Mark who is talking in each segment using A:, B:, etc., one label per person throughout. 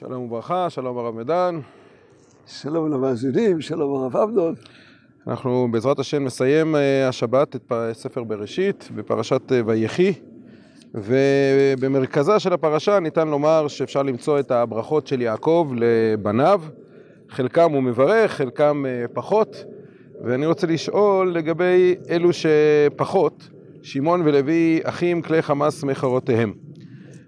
A: שלום וברכה, שלום הרב מדן.
B: שלום למאזינים, שלום הרב עבדון.
A: אנחנו בעזרת השם נסיים אה, השבת את ספר בראשית בפרשת אה, ויחי ובמרכזה של הפרשה ניתן לומר שאפשר למצוא את הברכות של יעקב לבניו חלקם הוא מברך, חלקם אה, פחות ואני רוצה לשאול לגבי אלו שפחות שמעון ולוי אחים כלי חמאס מחרותיהם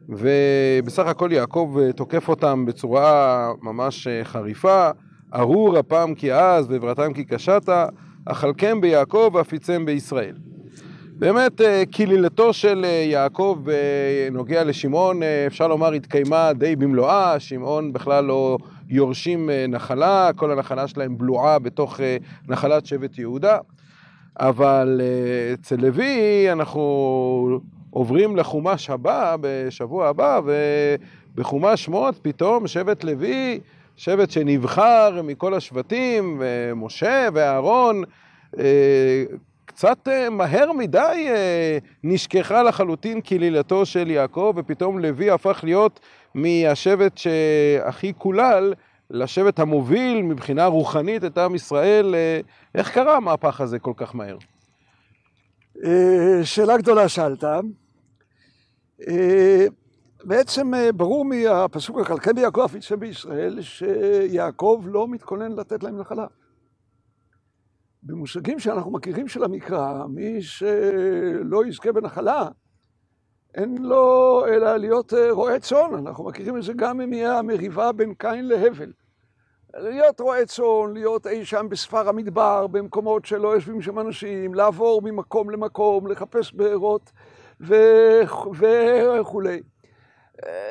A: ובסך הכל יעקב תוקף אותם בצורה ממש חריפה. ארור אפם כי עז ועברתם כי קשתה, אכלכם ביעקב ואפיצם בישראל. באמת קללתו של יעקב בנוגע לשמעון, אפשר לומר, התקיימה די במלואה, שמעון בכלל לא יורשים נחלה, כל הנחלה שלהם בלועה בתוך נחלת שבט יהודה, אבל אצל לוי אנחנו עוברים לחומש הבא, בשבוע הבא, ובחומש שמות פתאום שבט לוי שבט שנבחר מכל השבטים, משה ואהרון, קצת מהר מדי נשכחה לחלוטין קללתו של יעקב, ופתאום לוי הפך להיות מהשבט שהכי קולל לשבט המוביל מבחינה רוחנית את עם ישראל. איך קרה המהפך הזה כל כך מהר?
B: שאלה גדולה שאלת. בעצם ברור מהפסוק הכלכלי יעקב יצא בישראל שיעקב לא מתכונן לתת להם נחלה. במושגים שאנחנו מכירים של המקרא, מי שלא יזכה בנחלה, אין לו אלא להיות רועה צאן, אנחנו מכירים את זה גם מהמריבה בין קין להבל. להיות רועה צאן, להיות אי שם בספר המדבר, במקומות שלא יושבים שם אנשים, לעבור ממקום למקום, לחפש בארות וכולי.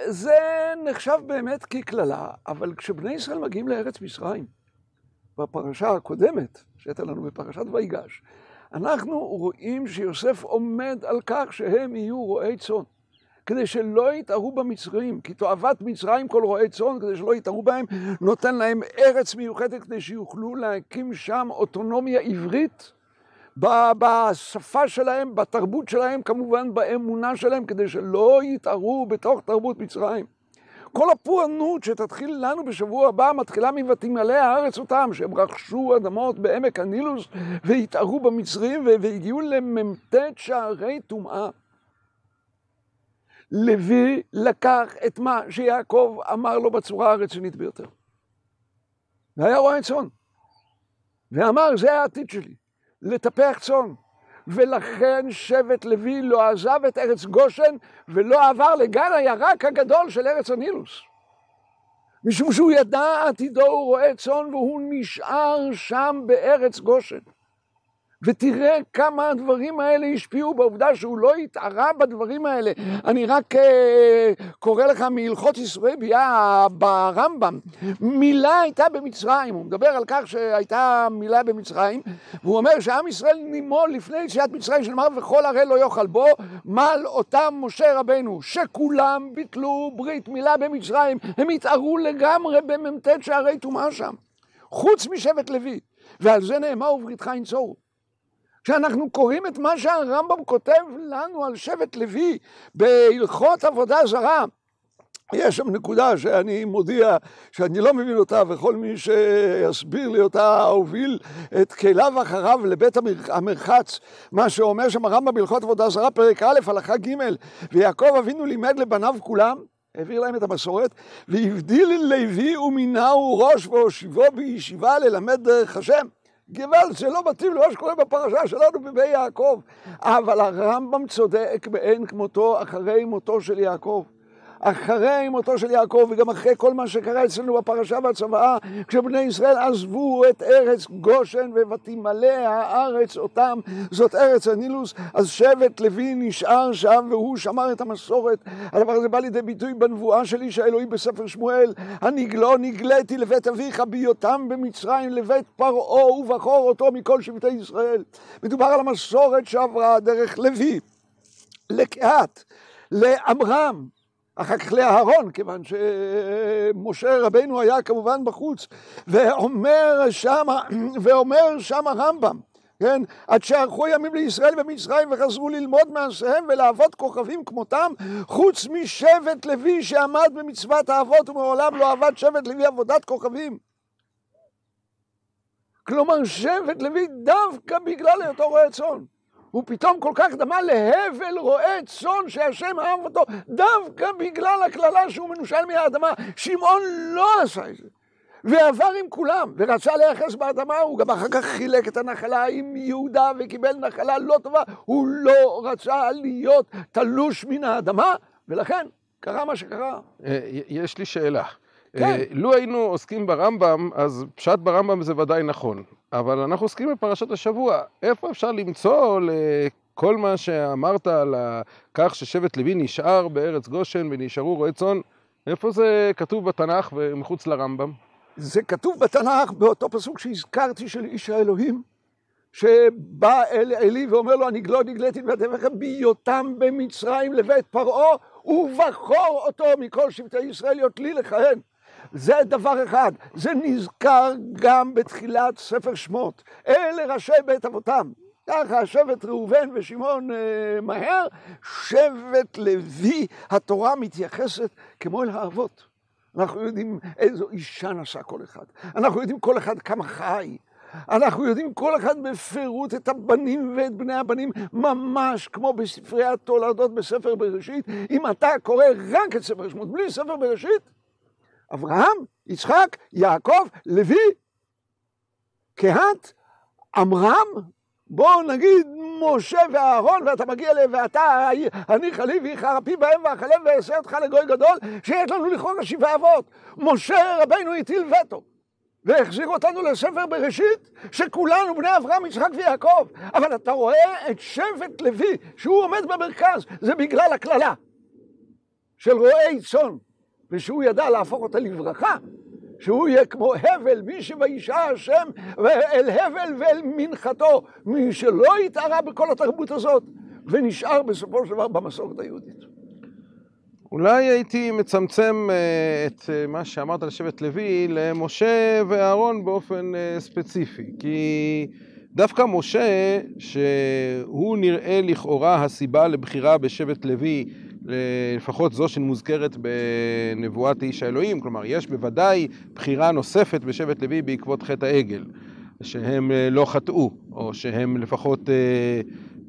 B: זה נחשב באמת כקללה, אבל כשבני ישראל מגיעים לארץ מצרים, בפרשה הקודמת, שהייתה לנו בפרשת ויגש, אנחנו רואים שיוסף עומד על כך שהם יהיו רועי צאן, כדי שלא יתערו במצרים, כי תועבת מצרים כל רועי צאן, כדי שלא יתערו בהם, נותן להם ארץ מיוחדת כדי שיוכלו להקים שם אוטונומיה עברית. בשפה שלהם, בתרבות שלהם, כמובן באמונה שלהם, כדי שלא יתערו בתוך תרבות מצרים. כל הפורענות שתתחיל לנו בשבוע הבא מתחילה מ"ותמלא הארץ אותם", שהם רכשו אדמות בעמק הנילוס והתערו במצרים והגיעו למ"ט שערי טומאה. לוי לקח את מה שיעקב אמר לו בצורה הרצינית ביותר. והיה רועה צאן. ואמר, זה העתיד שלי. לטפח צאן, ולכן שבט לוי לא עזב את ארץ גושן ולא עבר לגן הירק הגדול של ארץ הנילוס. משום שהוא ידע עתידו הוא רועה צאן והוא נשאר שם בארץ גושן. ותראה כמה הדברים האלה השפיעו בעובדה שהוא לא התערה בדברים האלה. אני רק קורא לך מהלכות ישראל ביאה ברמב"ם. מילה הייתה במצרים, הוא מדבר על כך שהייתה מילה במצרים, והוא אומר שעם ישראל נימול לפני יציאת מצרים שנאמר וכל הרי לא יאכל בו, מל אותם משה רבנו, שכולם ביטלו ברית מילה במצרים, הם התערו לגמרי במ"ט שערי טומאה שם, חוץ משבט לוי, ועל זה נאמר ובריתך ינצורו. כשאנחנו קוראים את מה שהרמב"ם כותב לנו על שבט לוי בהלכות עבודה זרה, יש שם נקודה שאני מודיע שאני לא מבין אותה, וכל מי שיסביר לי אותה הוביל את כליו אחריו לבית המרחץ, מה שאומר שם הרמב"ם בהלכות עבודה זרה, פרק א', הלכה ג', ויעקב אבינו לימד לבניו כולם, העביר להם את המסורת, והבדיל לוי ומינהו ראש והושיבו בישיבה ללמד דרך השם. גוואלד, זה לא מתאים למה שקורה בפרשה שלנו בבי יעקב. אבל הרמב"ם צודק באין כמותו אחרי מותו של יעקב. אחרי מותו של יעקב וגם אחרי כל מה שקרה אצלנו בפרשה והצוואה, כשבני ישראל עזבו את ארץ גושן ותמלא הארץ אותם, זאת ארץ הנילוס, אז שבט לוי נשאר שם והוא שמר את המסורת. הדבר הזה בא לידי ביטוי בנבואה של איש האלוהים בספר שמואל, הנגלו נגליתי לבית אביך בהיותם במצרים לבית פרעה ובחור אותו מכל שבטי ישראל. מדובר על המסורת שעברה דרך לוי, לקהת, לעמרם, אחר כך לאהרון, כיוון שמשה רבנו היה כמובן בחוץ, ואומר שם, ואומר שם הרמב"ם, כן? עד שערכו ימים לישראל במצרים וחזרו ללמוד מעשיהם ולעבוד כוכבים כמותם, חוץ משבט לוי שעמד במצוות האבות ומעולם לא עבד שבט לוי עבודת כוכבים. כלומר, שבט לוי דווקא בגלל היותו רועה צאן. הוא פתאום כל כך דמה להבל רועה צאן שהשם אהב אותו דווקא בגלל הקללה שהוא מנושל מהאדמה. שמעון לא עשה את זה. ועבר עם כולם, ורצה להיחס באדמה, הוא גם אחר כך חילק את הנחלה עם יהודה וקיבל נחלה לא טובה, הוא לא רצה להיות תלוש מן האדמה, ולכן קרה מה שקרה.
A: אה, יש לי שאלה.
B: כן.
A: אה, לו היינו עוסקים ברמב"ם, אז פשט ברמב"ם זה ודאי נכון, אבל אנחנו עוסקים בפרשת השבוע. איפה אפשר למצוא לכל מה שאמרת על כך ששבט לוי נשאר בארץ גושן ונשארו רועי צאן? איפה זה כתוב בתנ"ך ומחוץ לרמב"ם?
B: זה כתוב בתנ"ך באותו פסוק שהזכרתי של איש האלוהים, שבא אל אלי ואומר לו, הנגלו נגליתי בדבריכם בהיותם במצרים לבית פרעה, ובחור אותו מכל שבטי ישראל להיות לי לכהן. זה דבר אחד, זה נזכר גם בתחילת ספר שמות. אלה ראשי בית אבותם. ככה שבט ראובן ושמעון אה, מהר, שבט לוי, התורה מתייחסת כמו אל האבות. אנחנו יודעים איזו אישה נשא כל אחד. אנחנו יודעים כל אחד כמה חי. אנחנו יודעים כל אחד בפירוט את הבנים ואת בני הבנים, ממש כמו בספרי התולדות בספר בראשית. אם אתה קורא רק את ספר שמות, בלי ספר בראשית, אברהם, יצחק, יעקב, לוי, קהת, עמרם, בואו נגיד משה ואהרון, ואתה מגיע אליהם, ואתה הניח לי ויחרפי בהם ואכלם ואעשה אותך לגוי גדול, שיש לנו לכאורה שבעה אבות. משה רבנו הטיל וטו, והחזיר אותנו לספר בראשית, שכולנו בני אברהם, יצחק ויעקב. אבל אתה רואה את שבט לוי, שהוא עומד במרכז, זה בגלל הקללה של רועי צאן, ושהוא ידע להפוך אותה לברכה. שהוא יהיה כמו הבל, מי שוישע השם אל הבל ואל מנחתו, מי שלא התערה בכל התרבות הזאת, ונשאר בסופו של דבר במסורת היהודית.
A: אולי הייתי מצמצם אה, את אה, מה שאמרת על שבט לוי למשה ואהרון באופן אה, ספציפי, כי דווקא משה, שהוא נראה לכאורה הסיבה לבחירה בשבט לוי לפחות זו שמוזכרת בנבואת איש האלוהים, כלומר יש בוודאי בחירה נוספת בשבט לוי בעקבות חטא העגל, שהם אה, לא חטאו, או שהם לפחות אה,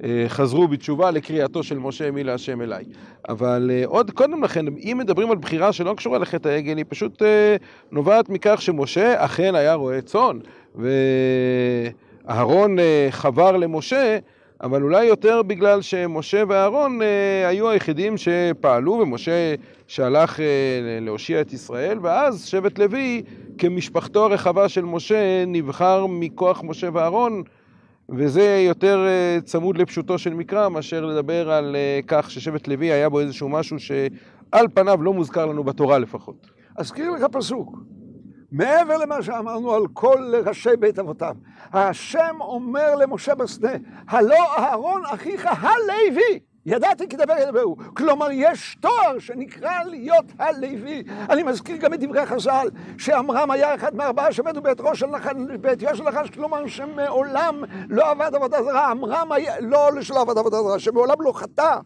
A: אה, חזרו בתשובה לקריאתו של משה מי להשם אליי. אבל עוד קודם לכן, אם מדברים על בחירה שלא קשורה לחטא העגל, היא פשוט נובעת מכך שמשה אכן היה רועה צאן, ואהרון חבר למשה, אבל אולי יותר בגלל שמשה ואהרון אה, היו היחידים שפעלו, ומשה שהלך אה, להושיע את ישראל, ואז שבט לוי, כמשפחתו הרחבה של משה, נבחר מכוח משה ואהרון, וזה יותר אה, צמוד לפשוטו של מקרא, מאשר לדבר על אה, כך ששבט לוי היה בו איזשהו משהו שעל פניו לא מוזכר לנו בתורה לפחות.
B: אזכיר לך פסוק. מעבר למה שאמרנו על כל ראשי בית אבותם. השם אומר למשה בשדה, הלא אהרון אחיך הלוי, ידעתי כי דבר ידברו. כלומר, יש תואר שנקרא להיות הלוי. אני מזכיר גם את דברי חז"ל, שעמרם היה אחד מארבעה שמתו בית ראש של נחש, בעטיו של כלומר שמעולם לא עבד עבודה זרה. עמרם היה, לא שלא עבד עבודה זרה, שמעולם לא חטא.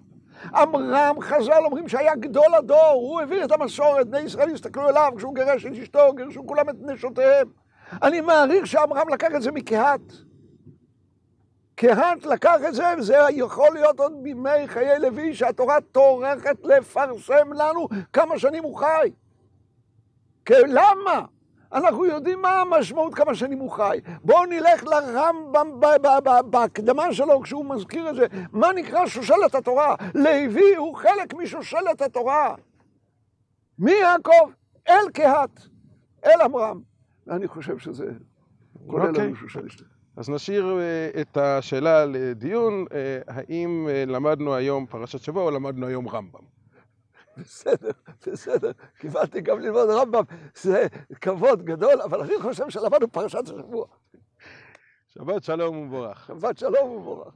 B: עמרם חז"ל אומרים שהיה גדול הדור, הוא העביר את המסורת, בני ישראל הסתכלו אליו כשהוא גירש את אשתו, גירשו כולם את נשותיהם. אני מעריך שעמרם לקח את זה מקהת. קהת לקח את זה, וזה יכול להיות עוד בימי חיי לוי, שהתורה טורחת לפרסם לנו כמה שנים הוא חי. למה? אנחנו יודעים מה המשמעות כמה שנים הוא חי. בואו נלך לרמב"ם בהקדמה שלו כשהוא מזכיר את זה. מה נקרא שושלת התורה? לוי הוא חלק משושלת התורה. מיעקב אל קהת, אל עמרם. ואני חושב שזה כולל לנו
A: אוקיי.
B: שושלת.
A: אז נשאיר אה, את השאלה לדיון, אה, האם אה, למדנו היום פרשת שבוע או למדנו היום רמב"ם.
B: בסדר, בסדר, קיבלתי גם ללמוד רמב"ם, זה כבוד גדול, אבל אני חושב שלמדנו פרשת השבוע.
A: שבת שלום ומבורך.
B: שבת שלום ומבורך.